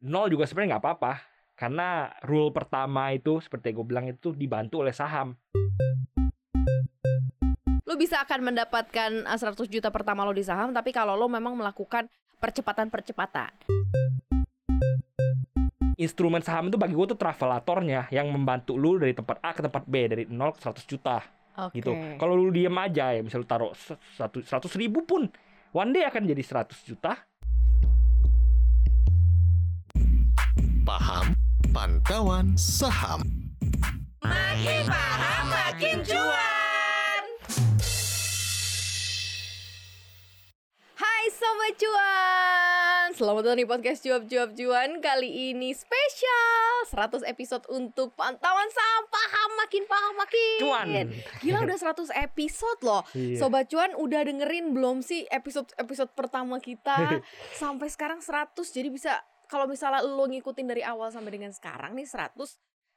nol juga sebenarnya nggak apa-apa karena rule pertama itu seperti gue bilang itu dibantu oleh saham. Lu bisa akan mendapatkan uh, 100 juta pertama lo di saham tapi kalau lo memang melakukan percepatan-percepatan. Instrumen saham itu bagi gue tuh travelatornya yang membantu lu dari tempat A ke tempat B dari 0 ke 100 juta Oke. gitu. Kalau lu diem aja ya misal lu taruh se- satu seratus ribu pun one day akan jadi 100 juta. Paham Pantauan Saham Makin paham makin cuan. Hai sobat cuan. Selamat datang di podcast cuap-cuap cuan. Kali ini spesial 100 episode untuk pantauan saham paham makin paham makin Cuan. Gila udah 100 episode loh. Iya. Sobat cuan udah dengerin belum sih episode-episode pertama kita sampai sekarang 100 jadi bisa kalau misalnya lo ngikutin dari awal sampai dengan sekarang nih 100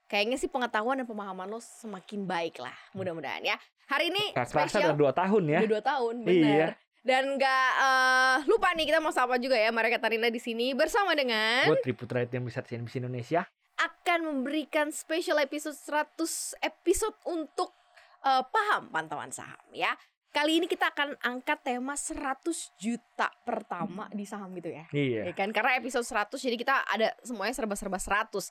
kayaknya sih pengetahuan dan pemahaman lo semakin baik lah mudah-mudahan ya. Hari ini Gak spesial udah 2 tahun ya. udah dua tahun Iya. bener. Dan gak eh, lupa nih kita mau sapa juga ya Maria Katarina di sini bersama dengan Gue Triputra yang bisa CNBC Indonesia. akan memberikan special episode 100 episode untuk eh, paham pantauan saham ya. Kali ini kita akan angkat tema 100 juta pertama di saham gitu ya. Iya. Ya kan karena episode 100 jadi kita ada semuanya serba-serba 100.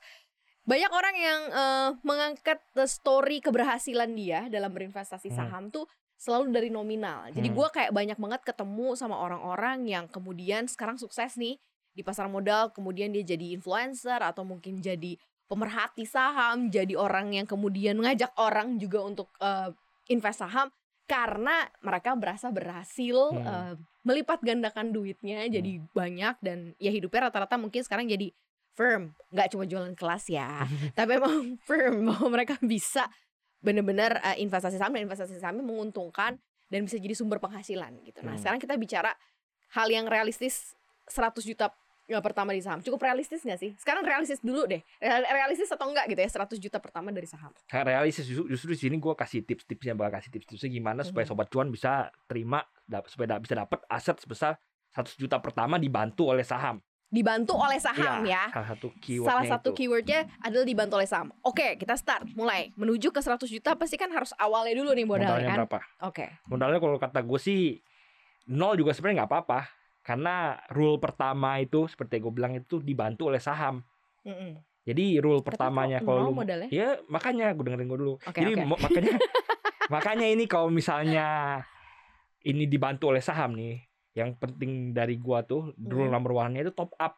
Banyak orang yang eh, mengangkat the story keberhasilan dia dalam berinvestasi Hmm. saham tuh selalu dari nominal. Jadi Hmm. gua kayak banyak banget ketemu sama orang-orang yang kemudian sekarang sukses nih di pasar modal, kemudian dia jadi influencer atau mungkin jadi pemerhati saham, jadi orang yang kemudian mengajak orang juga untuk eh, invest saham karena mereka berasa berhasil Hmm. eh, melipat gandakan duitnya jadi banyak dan ya hidupnya rata-rata mungkin sekarang jadi firm, nggak cuma jualan kelas ya, tapi emang firm bahwa mereka bisa benar-benar eh, investasi saham dan investasi sahamnya menguntungkan dan bisa jadi sumber penghasilan gitu. Nah, Hmm. sekarang kita bicara hal yang realistis 100 juta ya, pertama di saham. Cukup realistis nggak sih? Sekarang realistis dulu deh. Real- Realistis atau enggak gitu ya 100 juta pertama dari saham. Realistis justru, justru di sini gue kasih tips-tipsnya bakal kasih tips-tipsnya gimana supaya Mhm. sobat cuan bisa terima supaya da- bisa dapat aset sebesar 100 juta pertama dibantu oleh saham. Dibantu oleh saham Iya, ya. Salah satu keywordnya Salah satu itu. keywordnya adalah dibantu oleh saham. Oke, kita start. Mulai menuju ke 100 juta pasti kan harus awalnya dulu nih modalnya modalnya kan. berapa? Oke. Modalnya kalau kata gue sih nol juga sebenarnya nggak apa-apa karena rule pertama itu seperti gue bilang itu dibantu oleh saham. Mm-mm. Jadi rule Tapi pertamanya kalau lu modalnya? ya makanya gue dengerin gue dulu. Oke, Jadi mo- makanya makanya ini kalau misalnya ini dibantu oleh saham nih, yang penting dari gua tuh rule Hmm. number one-nya itu top up.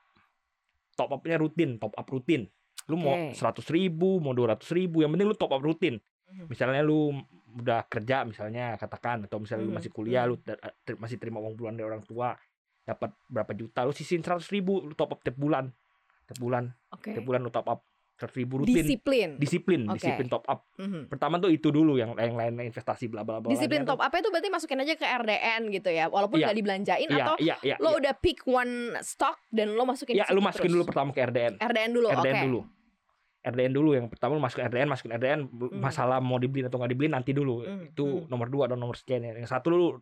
Top up-nya rutin, top up rutin. Lu mau Oke. seratus ribu, mau dua ratus ribu, yang penting lu top up rutin. Mhm. Misalnya lu udah kerja misalnya katakan atau misalnya lu Mhm, masih kuliah lu da- ter- masih terima uang bulan dari orang tua dapat berapa juta lu sisihin seratus ribu lu top up tiap bulan tiap bulan Oke. tiap bulan lu top up seratus ribu rutin Disiplin. disiplin Oke. disiplin top up Mhm. pertama tuh itu dulu yang yang lain investasi bla bla bla Disiplin top up itu berarti masukin aja ke RDN gitu ya. Walaupun Iya. nggak dibelanjain tuh. iya atau iya iya lo iya. udah pick one stock dan lo masukin ke lu situ masukin terus. dulu pertama ke RDN RDN dulu. Oke. RDN dulu RDN dulu yang pertama lu masukin RDN masukin RDN masalah mau dibeli atau nggak dibeli nanti dulu Hmm, itu hmm. nomor dua dan nomor sekian ya. yang satu lu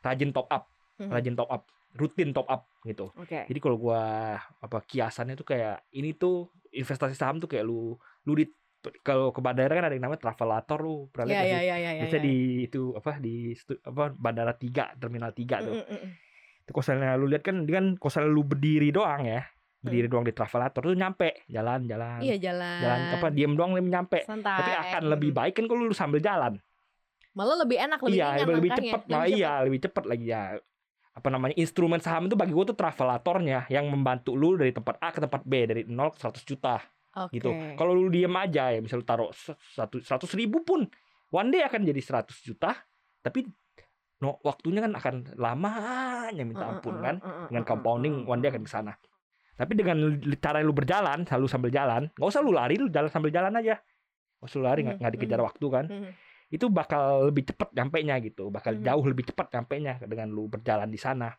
rajin top up Mhm. rajin top up rutin top up gitu Oke. Jadi kalau gua apa kiasannya tuh kayak ini tuh investasi saham tuh kayak lu lu di kalau ke bandara kan ada yang namanya travelator lu pernah lihat iya iya. iya, Biasanya iya. di itu apa di apa bandara 3, terminal 3 tuh. Mm, mm, mm. Itu kalau misalnya lu lihat kan dia kan kalau misalnya lu berdiri doang ya. Berdiri Hmm. doang di travelator tuh nyampe jalan-jalan. Iya jalan. Jalan apa diem doang dia nyampe. Santai. Tapi akan Mm. lebih baik kan kalau lu sambil jalan. Malah lebih enak lebih iya, lebih cepet. Nah, iya, lebih cepet lagi ya. Apa namanya? Instrumen saham itu bagi gua tuh travelatornya yang membantu lu dari tempat A ke tempat B dari 0 ke 100 juta. Oke. gitu. Kalau lu diem aja ya, misal lu taruh satu seratus ribu pun, one day akan jadi 100 juta, tapi no waktunya kan akan lamanya minta ampun kan, dengan compounding one day akan ke sana. Tapi dengan cara lu berjalan, selalu sambil jalan, nggak usah lu lari, lu jalan sambil jalan aja, nggak usah lu lari, nggak nggak dikejar mhm. waktu kan, Mhm. Itu bakal lebih cepat nyampe nya gitu, bakal Mhm. jauh lebih cepat nyampe nya dengan lu berjalan di sana.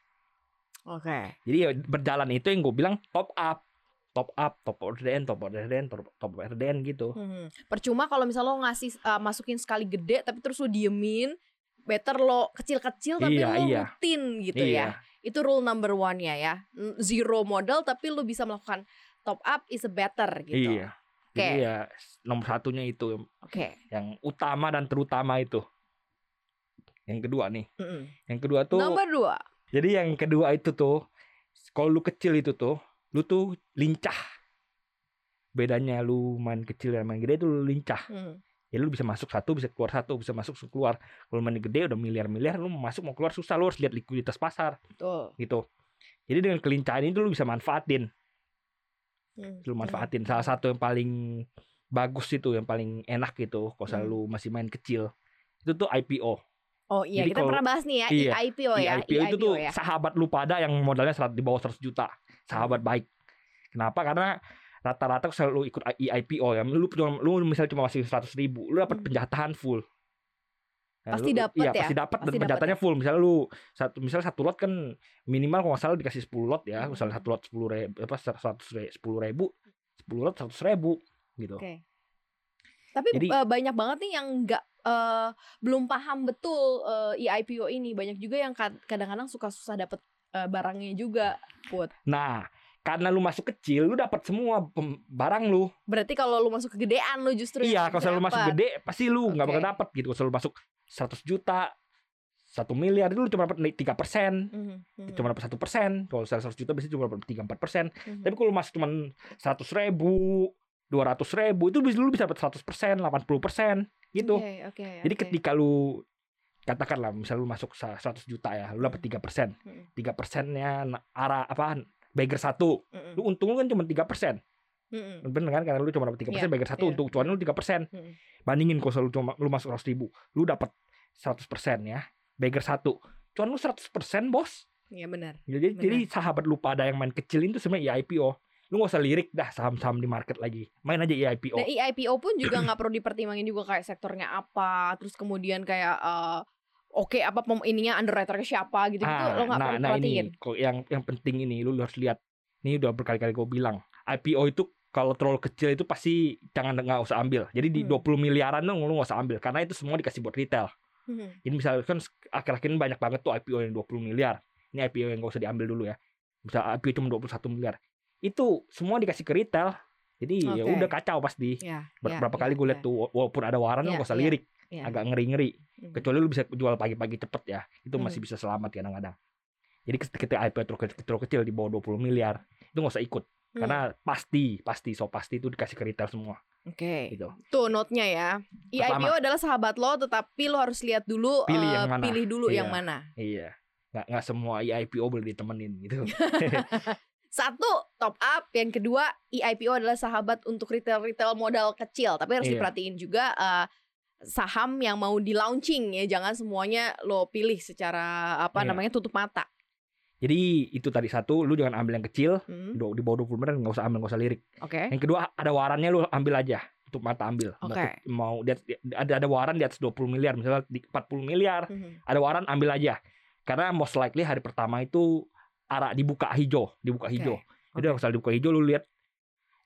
Oke. Jadi ya, berjalan itu yang gue bilang top up, top up, top up RDN, top up RDN, top top up RDN gitu. Mhm. Percuma kalau misal lo ngasih uh, masukin sekali gede tapi terus lo diemin, better lo kecil-kecil tapi Iya, lo iya. rutin gitu iya. ya. Itu rule number one-nya ya. Zero modal tapi lo bisa melakukan top up is a better gitu. Iya. Jadi ya nomor satunya itu Oke. yang utama dan terutama itu. Yang kedua nih. Mm-mm. Yang kedua tuh Nomor dua. Jadi yang kedua itu tuh kalau lu kecil itu tuh lu tuh lincah. Bedanya lu main kecil dan main gede itu lu lincah. Hmm. Ya lu bisa masuk satu, bisa keluar satu, bisa masuk keluar. Kalau main gede udah miliar-miliar lu masuk mau keluar susah lu harus lihat likuiditas pasar Betul. gitu. Jadi dengan kelincahan ini tuh lu bisa manfaatin. Hmm. Lu manfaatin salah satu yang paling bagus itu yang paling enak gitu kalau Hmm. lu masih main kecil. Itu tuh IPO. Oh iya, Jadi kita kalau- pernah bahas nih ya, iya, IPO ya, IPO itu tuh ya. sahabat lu pada yang modalnya 100 di bawah 100 juta. Sahabat baik. Kenapa? Karena rata-rata selalu ikut IPO ya. Lu lu misalnya cuma masih 100 ribu, lu dapat Hmm. penjatahan full. Nah, Pasti lu- dapet iya, ya? pasti dapat dan dapet penjatahannya full. Misalnya lu satu misalnya satu lot kan minimal kalau nggak salah dikasih 10 lot ya. Hmm. Misalnya satu lot 10 ribu apa 100 ribu, 10 ribu, 10 lot 100 ribu gitu. Oke. Tapi Jadi- eh, banyak banget nih yang nggak eh, belum paham betul eh, IPO ini. Banyak juga yang kad- kadang-kadang suka susah dapet eh, barangnya juga. Put. Nah, karena lu masuk kecil, lu dapat semua barang lu. Berarti kalau lu masuk kegedean lu justru Iya, kalau selalu masuk dapat. gede pasti lu nggak bakal Oke. dapat gitu. Kalau selalu masuk 100 juta, satu miliar itu lu cuma dapat tiga persen, Mhm, mhm, cuma dapat satu persen. Kalau 100 juta biasanya cuma dapat tiga empat persen. mhm. Tapi kalau lu masuk cuma seratus ribu, dua ratus ribu itu bisa lu bisa dapat 100 persen, 80 persen gitu. Oke, oke, Jadi oke. ketika lu katakanlah misal lu masuk sa- 100 juta ya, lu dapat tiga persen, tiga persennya arah apa? Bagger satu, lu untung lu kan cuma tiga persen. Mhm. bener kan karena lu cuma dapat tiga persen Iya, bagian satu iya. untuk cuan lu tiga persen Hmm. bandingin kalau lu cuma lu masuk ratus ribu lu dapat seratus persen ya bagger satu cuan lu seratus persen bos Iya benar. jadi Bener. jadi sahabat lu pada yang main kecil itu sebenarnya IPO lu gak usah lirik dah saham-saham di market lagi main aja IPO Nah, IPO pun juga nggak perlu dipertimbangin juga kayak sektornya apa, terus kemudian kayak eh, oke apa pem ininya underwriternya siapa gitu gitu Ah, lo nggak nah, perlu nah perhatiin. ini kok yang yang penting ini lu harus lihat ini udah berkali-kali gue bilang IPO itu kalau terlalu kecil itu pasti jangan nggak usah ambil jadi di Hmm. 20 miliaran tuh lu nggak usah ambil karena itu semua dikasih buat retail Mhm. Jadi misalkan kan akhir-akhir ini banyak banget tuh IPO yang 20 miliar. Ini IPO yang gak usah diambil dulu ya. Bisa IPO cuma 21 miliar. Itu semua dikasih ke retail. Jadi ya Oke. udah kacau pasti. Ya, Ber- ya, Berapa ya, kali gue ya, lihat tuh walaupun ada waran lu Ya, gak usah ya, lirik. ya. Agak ngeri-ngeri. Mhm. Kecuali lu bisa jual pagi-pagi cepet ya. Itu Hmm. masih bisa selamat kadang-kadang. Jadi ketika IPO terlalu kecil, di bawah 20 miliar itu gak usah ikut. Hmm. Karena pasti, pasti, so pasti itu dikasih ke retail semua. Oke. Gitu. Tuh note-nya ya. IPO adalah sahabat lo tetapi lo harus lihat dulu Pilih eh, yang mana. pilih dulu Iya. yang mana. Iya. Nggak, nggak semua IPO boleh ditemenin gitu. Satu top up, yang kedua IPO adalah sahabat untuk retail-retail modal kecil, tapi harus Iya. diperhatiin juga eh, saham yang mau di launching ya, jangan semuanya lo pilih secara apa Iya. namanya tutup mata. Jadi itu tadi satu, lu jangan ambil yang kecil, Hmm, di di bawah 20 miliar nggak usah ambil, nggak usah lirik. Oke. Yang kedua ada warannya lu ambil aja, tutup mata ambil. Mau Oke. ke- Mau dia ada ada waran di atas 20 miliar, misalnya di 40 miliar, Mhm. ada waran ambil aja. Karena most likely hari pertama itu arah dibuka hijau, dibuka Oke. hijau. Jadi kalau misalnya dibuka hijau lu lihat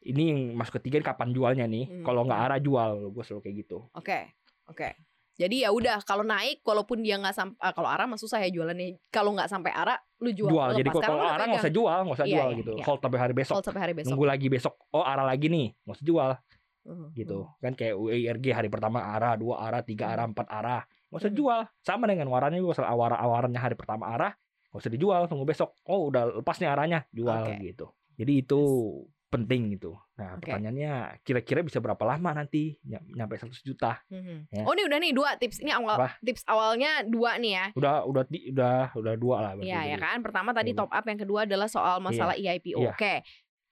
ini yang masuk ketiga ini kapan jualnya nih. Hmm. Kalau nggak arah jual, gue selalu kayak gitu. Oke, oke. Jadi ya udah kalau naik walaupun dia nggak sampai kalau arah mah susah ya jualannya. Kalau nggak sampai arah lu jual. Jual. lepas. Jadi kalau arah nggak usah jual, nggak usah Iya, jual iya, gitu. iya. Hold sampai hari besok. Hold sampai hari besok. Nunggu lagi besok. Oh arah lagi nih, nggak usah jual. Mhm, gitu mhm. kan kayak UIRG hari pertama arah dua arah tiga Hmm. arah empat arah nggak usah Hmm. jual sama dengan warannya juga soal awar awarannya hari pertama arah nggak usah dijual tunggu besok oh udah lepas nih arahnya jual Oke. gitu jadi itu penting gitu nah Oke. pertanyaannya kira-kira bisa berapa lama nanti Ny- nyampe 100 juta Mhm. Ya. Oh ini udah nih dua tips ini awal Apa? tips awalnya dua nih ya. udah udah di- udah udah dua lah Iya ya kan. Pertama tadi Iya. top up, yang kedua adalah soal masalah IPO. Iya. Oke.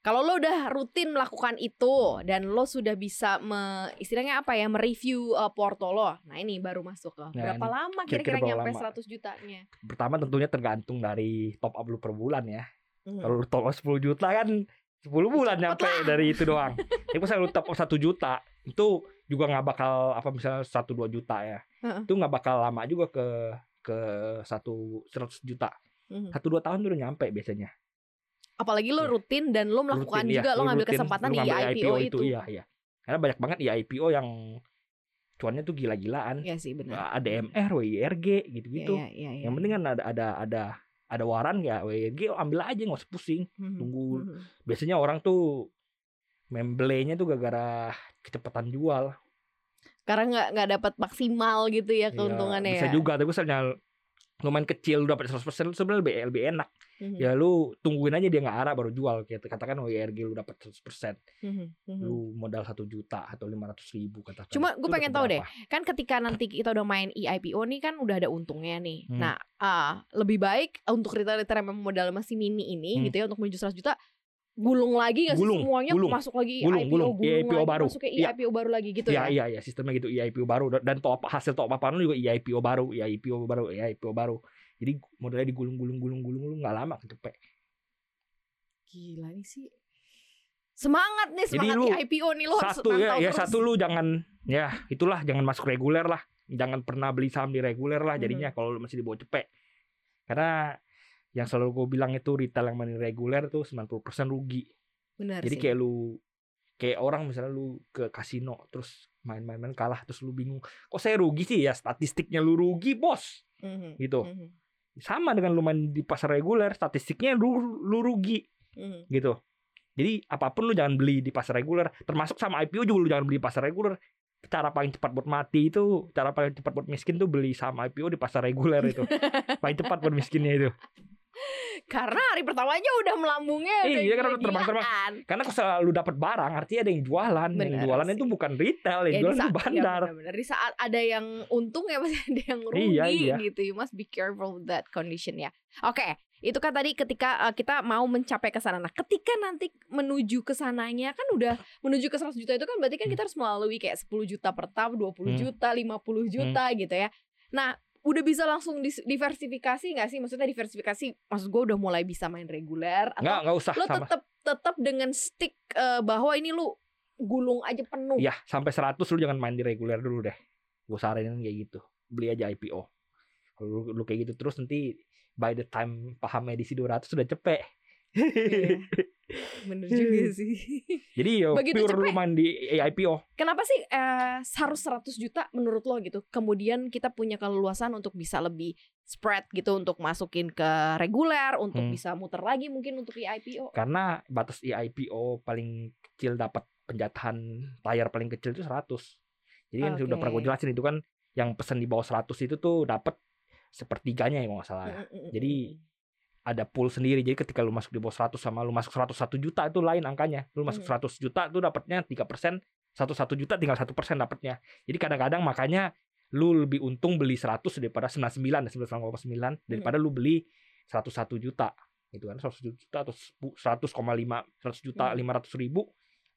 Kalau lo udah rutin melakukan itu dan lo sudah bisa me, istilahnya apa ya mereview uh, porto lo. Nah ini baru masuk ke Nah, berapa lama kira-kira nyampe lama? 100 jutanya? pertama tentunya tergantung dari top up lu per bulan ya Mhm. kalau lu top up 10 juta kan 10 bulan Cepet nyampe lah. dari itu doang. Tapi kalau lu top up 1 juta itu juga nggak bakal apa misalnya 1 2 juta ya. Heeh. Itu nggak bakal lama juga ke ke satu 100 juta. Mhm. Satu dua tahun tuh udah nyampe biasanya. Apalagi lo Iya. rutin dan lo melakukan Rutin, juga iya. lo Lu ngambil rutin, kesempatan di ngambil IPO, itu. Iya, iya. Karena banyak banget di IPO yang cuannya tuh gila-gilaan. Iya sih benar. ADMR, WIRG gitu-gitu. Iya, iya, iya, Yang penting kan ada ada ada ada waran ya WRG ambil aja nggak usah pusing Mhm, tunggu. mhm. biasanya orang tuh memblenya tuh gara-gara kecepatan jual Karena nggak nggak dapat maksimal gitu ya Iya, keuntungannya bisa ya. juga tapi misalnya lumayan kecil lu dapat 100% lu sebenarnya lebih, lebih enak Mhm, ya lu tungguin aja dia nggak arah baru jual kayak katakan WRG lu dapat 100% mhm, mhm. lu modal satu juta atau lima ratus ribu katakan Cuma gue pengen tahu deh, kan ketika nanti kita udah main EIPO nih kan udah ada untungnya nih. Hmm. Nah, ah, lebih baik untuk retail-retail yang modal masih mini ini Hmm. gitu ya untuk menuju 100 juta gulung lagi nggak sih Gulung, semuanya gulung. masuk lagi Gulung, IPO, gulung. gulung IPO lagi, baru. masuk ke Iya. IPO baru lagi gitu Iya ya. iya iya sistemnya gitu IPO baru dan top hasil top lu juga IPO baru IPO baru IPO baru jadi modalnya digulung gulung gulung gulung lu nggak lama kecepet Gila nih sih. Semangat nih Jadi semangat lu IPO nih lo harus satu ya ya terus. satu lu jangan ya itulah jangan masuk reguler lah jangan pernah beli saham di reguler lah jadinya Mhm. kalau lu masih di bawah cepet karena yang selalu gue bilang itu retail yang main reguler tuh 90% rugi. Benar jadi sih. kayak lu kayak orang misalnya lu ke kasino terus main-main kalah terus lu bingung kok saya rugi sih? Ya statistiknya lu rugi bos. Mhm, gitu. mhm, sama dengan lu main di pasar reguler statistiknya lu lu rugi. Mhm. gitu. Jadi apa pun lu jangan beli di pasar reguler termasuk sama IPO juga lu jangan beli di pasar reguler. Cara paling cepat buat mati itu cara paling cepat buat miskin tuh beli saham IPO di pasar reguler itu. Paling cepat buat miskinnya itu Karena hari pertamanya udah melambungnya udah Iya, karena gila-gilaan. terbang-terbang. karena kalau lu dapat barang artinya ada yang jualan yang Benar jualan sih. itu bukan retail yang Ya, jualan di itu saat, bandar Ya. Di saat ada yang untung ya pasti ada yang rugi Iya, iya. gitu. You must be careful with that condition ya. Oke, itu kan tadi ketika uh, kita mau mencapai ke sana. Nah, ketika nanti menuju ke sananya kan udah menuju ke 100 juta itu kan berarti kan Hmm. kita harus melalui kayak 10 juta per tahun, 20 Hmm. juta, 50 juta gitu ya. Nah, udah bisa langsung diversifikasi nggak sih? Maksudnya diversifikasi, maksud gue udah mulai bisa main reguler atau nggak nggak usah lo tetap tetap dengan stick uh, bahwa ini lu gulung aja penuh. ya sampai 100 lu jangan main di reguler dulu deh gue saranin kayak gitu beli aja IPO lu, lu kayak gitu terus nanti by the time paham edisi 200 sudah cepet Iya. Bener juga sih. jadi ya Begitu pure lu cepet. main di IPO Kenapa sih eh, harus 100 juta menurut lo gitu? Kemudian kita punya keleluasan untuk bisa lebih spread gitu untuk masukin ke reguler, untuk Hmm. bisa muter lagi mungkin untuk di IPO. karena batas IPO paling kecil dapat penjatahan layar paling kecil itu 100 jadi kan sudah pernah gue jelasin itu kan yang pesen di bawah 100 itu tuh dapat sepertiganya ya nggak salah Mm, Jadi, ada pool sendiri jadi ketika lu masuk di bawah 100 sama lu masuk 101 juta itu lain angkanya lu masuk Hmm. 100 juta tuh dapatnya 3 persen 101 juta tinggal satu persen dapatnya jadi kadang-kadang makanya lu lebih untung beli 100 daripada 99 99 daripada lu beli 101 juta gitu kan 100 juta atau 100,5 100 juta Hmm. 500 ribu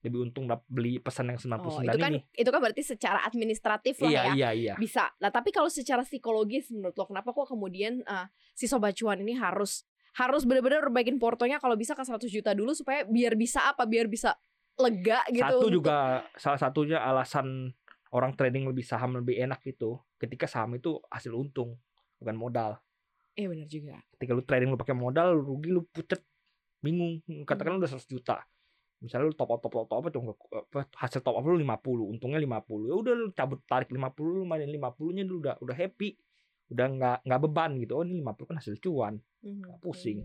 lebih untung beli pesan yang 99 Oh, itu kan ini itu kan berarti secara administratif lah iya ya. iya iya Bisa. Nah, tapi kalau secara psikologis menurut lo kenapa kok kemudian eh, si sobat cuan ini harus harus benar-benar perbaikin portonya kalau bisa ke 100 juta dulu supaya biar bisa apa? Biar bisa lega gitu. Satu untuk- juga salah satunya alasan orang trading lebih saham lebih enak itu ketika saham itu hasil untung bukan modal. Eh benar juga. Ketika lu trading lu pakai modal lu rugi lu pucet bingung katakan Hmm. lu udah 100 juta. Misalnya lu top up top up top up apa, hasil top up lu 50, untungnya 50. Ya udah lu cabut tarik 50 lu mainin 50-nya lu udah udah happy. Udah nggak nggak beban gitu. Oh ini 50 kan hasil cuan. Mhm. Pusing.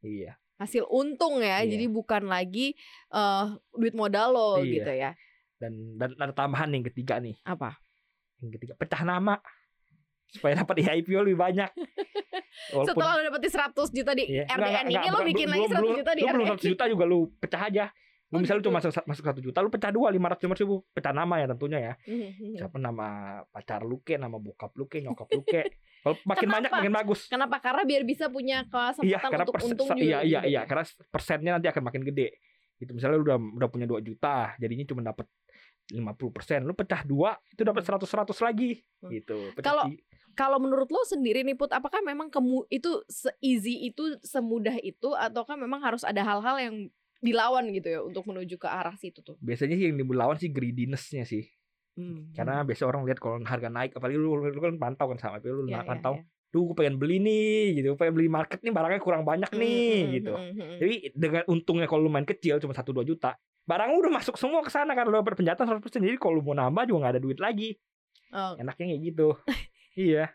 Iya. Hasil untung ya. Iya. Jadi bukan lagi eh duit modal lo Iya. gitu ya. Dan dan ada tambahan yang ketiga nih. Apa? Yang ketiga pecah nama supaya dapat IPO lebih banyak. Walaupun- Setelah lo dapetin 100 juta di Iya. RDN Enggak, enggak, ini enggak, lo bikin lagi 100 belum- juta di lu belum RDN. 100 juta juga lu pecah aja. Lu Oh, misalnya gitu. cuma masuk, masuk 1 juta, lu pecah dua 500 500 ribu, pecah nama ya tentunya ya. Mhm. Siapa nama pacar lu ke, nama bokap lu ke, nyokap lu ke. Kalau makin banyak Kenapa? makin bagus. Kenapa? Karena biar bisa punya kesempatan Iya, karena untuk persen, untung juga. iya iya gitu. iya, karena persennya nanti akan makin gede. Gitu misalnya lu udah udah punya 2 juta, jadinya cuma dapat 50%. Lu pecah dua itu dapat 100 100 lagi Hmm. gitu. Kalau- Kalau menurut lo sendiri nih Put, apakah memang kemu itu se-easy itu, semudah itu ataukah memang harus ada hal-hal yang dilawan gitu ya untuk menuju ke arah situ tuh? biasanya sih yang dilawan sih greediness-nya sih. Hmm. Karena biasa orang lihat kalau harga naik apalagi lu, lu kan pantau kan sama lu Iya, iya, pantau. iya. Duh, gue pengen beli nih gitu, pengen beli market nih barangnya kurang banyak nih Hmm, gitu. hmm, hmm, hmm. Jadi dengan untungnya kalau lu main kecil cuma 1 2 juta, barang udah masuk semua ke sana kan lu dapat penjatan 100%. Jadi kalau lu mau nambah juga nggak ada duit lagi. Oh, Enaknya kayak gitu. iya.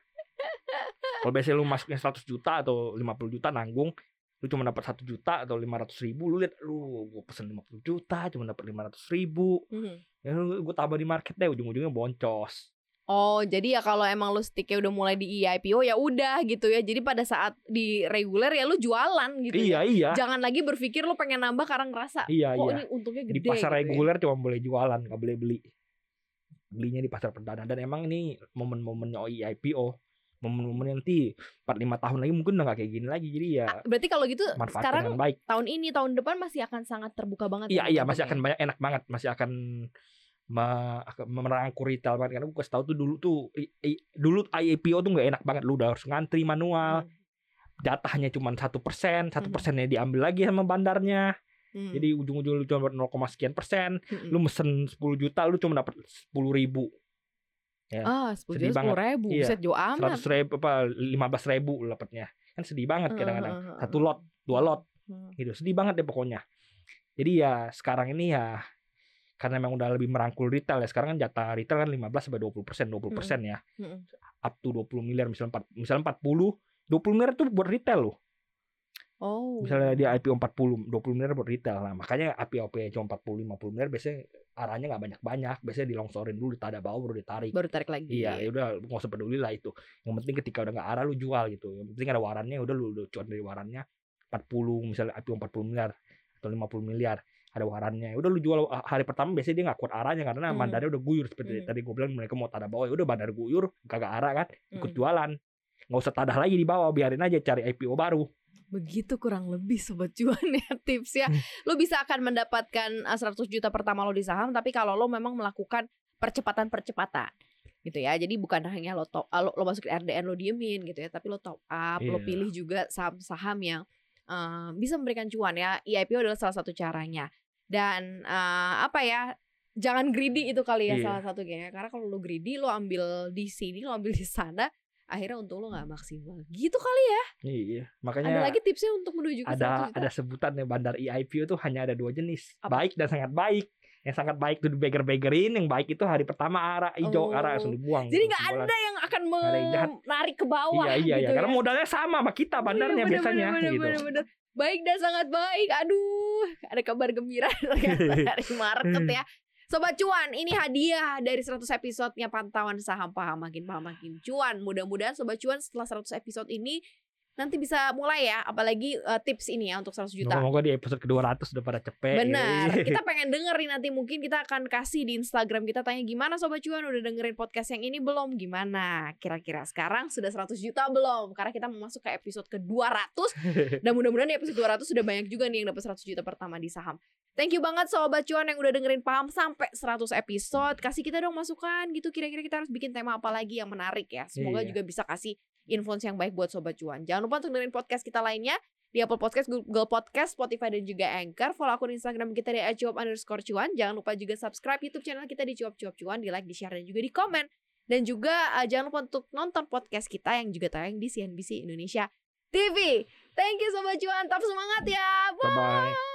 Kalau biasanya lu masuknya 100 juta atau 50 juta nanggung, lu cuma dapat satu juta atau 500 ribu, lu lihat lu gue pesen 50 juta cuma dapat 500 ribu. Mhm. Ya lu gue tambah di market deh ujung-ujungnya boncos. Oh, jadi ya kalau emang lu sticknya udah mulai di E IPO ya udah gitu ya. Jadi pada saat di reguler ya lu jualan gitu iya, ya. iya. Jangan lagi berpikir lu pengen nambah karena ngerasa Iya, kok iya. ini untungnya gede Di pasar gitu ya. reguler cuma boleh jualan, nggak boleh beli. Belinya di pasar perdana dan emang ini momen-momennya IPO. Momen-momen nanti 4-5 tahun lagi mungkin udah nggak kayak gini lagi. Jadi ya Ah, Berarti kalau gitu sekarang baik. tahun ini tahun depan masih akan sangat terbuka banget Iya ya iya masih akan banyak enak banget masih akan me- akan merangkul retail banget karena gue kasih tahu tuh dulu tuh i- i- dulu IPO tuh nggak enak banget lu udah harus ngantri manual Hmm. jatahnya cuma satu persen satu Mhm. persennya diambil lagi sama bandarnya Hmm. jadi ujung-ujung lu cuma dapat 0, sekian persen Mm-mm. lu mesen 10 juta lu cuma dapat 10 ribu ah sepuluh sedih juta sepuluh banget. ribu. Iya. Buset, jauh amat. seratus ribu apa lima belas ribu lu dapatnya kan sedih banget kadang-kadang. satu lot dua lot. Heeh. gitu sedih banget deh pokoknya. Jadi ya sekarang ini ya karena memang udah lebih merangkul retail ya sekarang kan jatah retail kan 15 sampai 20 persen 20 persen ya. Mm-mm. up to 20 miliar misalnya 4, misalnya 40 20 miliar itu buat retail loh Oh. misalnya dia IPO 40 20 miliar buat retail nah makanya IPO cuma 40 50 miliar biasanya arahnya nggak banyak banyak biasanya dilongsorin dulu ditada bawah baru ditarik baru tarik lagi. Iya, ya udah nggak usah peduli lah itu. Yang penting ketika udah nggak arah lu jual gitu. Yang penting ada warannya, udah lu, lu cuan dari warannya 40 misalnya IPO 40 miliar atau 50 miliar ada warannya. Udah lu jual ah, hari pertama biasanya dia nggak kuat arahnya karena Hmm. bandarnya udah guyur seperti Hmm. tadi gue bilang mereka mau tadah bawah. Ya udah bandar guyur kagak arah kan, ikut Mm. jualan. Nggak usah tadah lagi di bawah, biarin aja cari IPO baru. Begitu kurang lebih sobat cuan ya tips ya. Hmm. Lo bisa akan mendapatkan uh, 100 juta pertama lo di saham tapi kalau lo memang melakukan percepatan-percepatan gitu ya. Jadi bukan hanya lo top uh, lo, lo masuk ke RDN lo diemin gitu ya, tapi lo top up, lo Iya. pilih juga saham-saham yang uh, bisa memberikan cuan ya. IPO adalah salah satu caranya. Dan uh, apa ya? Jangan greedy itu kali ya Iya. salah satunya ya. Karena kalau lo greedy lo ambil di sini, lo ambil di sana, akhirnya untung lo nggak maksimal. Gitu kali ya. Iya, Ada makanya lagi tipsnya untuk menuju ke 100 ada ada sebutan ya bandar EIPO tuh hanya ada dua jenis, Apa? baik dan sangat baik. Yang sangat baik itu di beggar-beggarin, yang baik itu hari pertama arah hijau, Oh. arah langsung dibuang. Jadi nggak ada yang akan ada menarik ke bawah Iya iya iya, gitu karena ya. modalnya sama sama kita bandarnya Bener, bener, biasanya bener, gitu. bener, bener. Baik dan sangat baik. Aduh, ada kabar gembira dari market ya. Sobat cuan, ini hadiah dari 100 episodenya pantauan saham paham makin paham makin cuan. Mudah-mudahan sobat cuan setelah 100 episode ini nanti bisa mulai ya, apalagi eh, tips ini ya untuk 100 juta. Moga-moga di episode ke-200 udah pada cepet. Benar. Kita pengen dengerin nanti mungkin kita akan kasih di Instagram kita tanya gimana sobat cuan udah dengerin podcast yang ini belum? Gimana? Kira-kira sekarang sudah 100 juta belum? Karena kita mau masuk ke episode ke-200 dan mudah-mudahan di episode 200 sudah banyak juga nih yang dapat 100 juta pertama di saham. Thank you banget sobat cuan yang udah dengerin paham sampai 100 episode. Kasih kita dong masukan gitu kira-kira kita harus bikin tema apa lagi yang menarik ya. Semoga Iya. juga bisa kasih influence yang baik buat sobat cuan. Jangan lupa untuk dengerin podcast kita lainnya di Apple Podcast, Google Podcast, Spotify, dan juga Anchor. Follow akun Instagram kita di @cuap underscore cuan. Jangan lupa juga subscribe YouTube channel kita di cuap cuap cuan, di like, di share, dan juga di komen. Dan juga eh, jangan lupa untuk nonton podcast kita yang juga tayang di CNBC Indonesia TV. Thank you Sobat Cuan, tetap semangat ya. Bye. Bye-bye.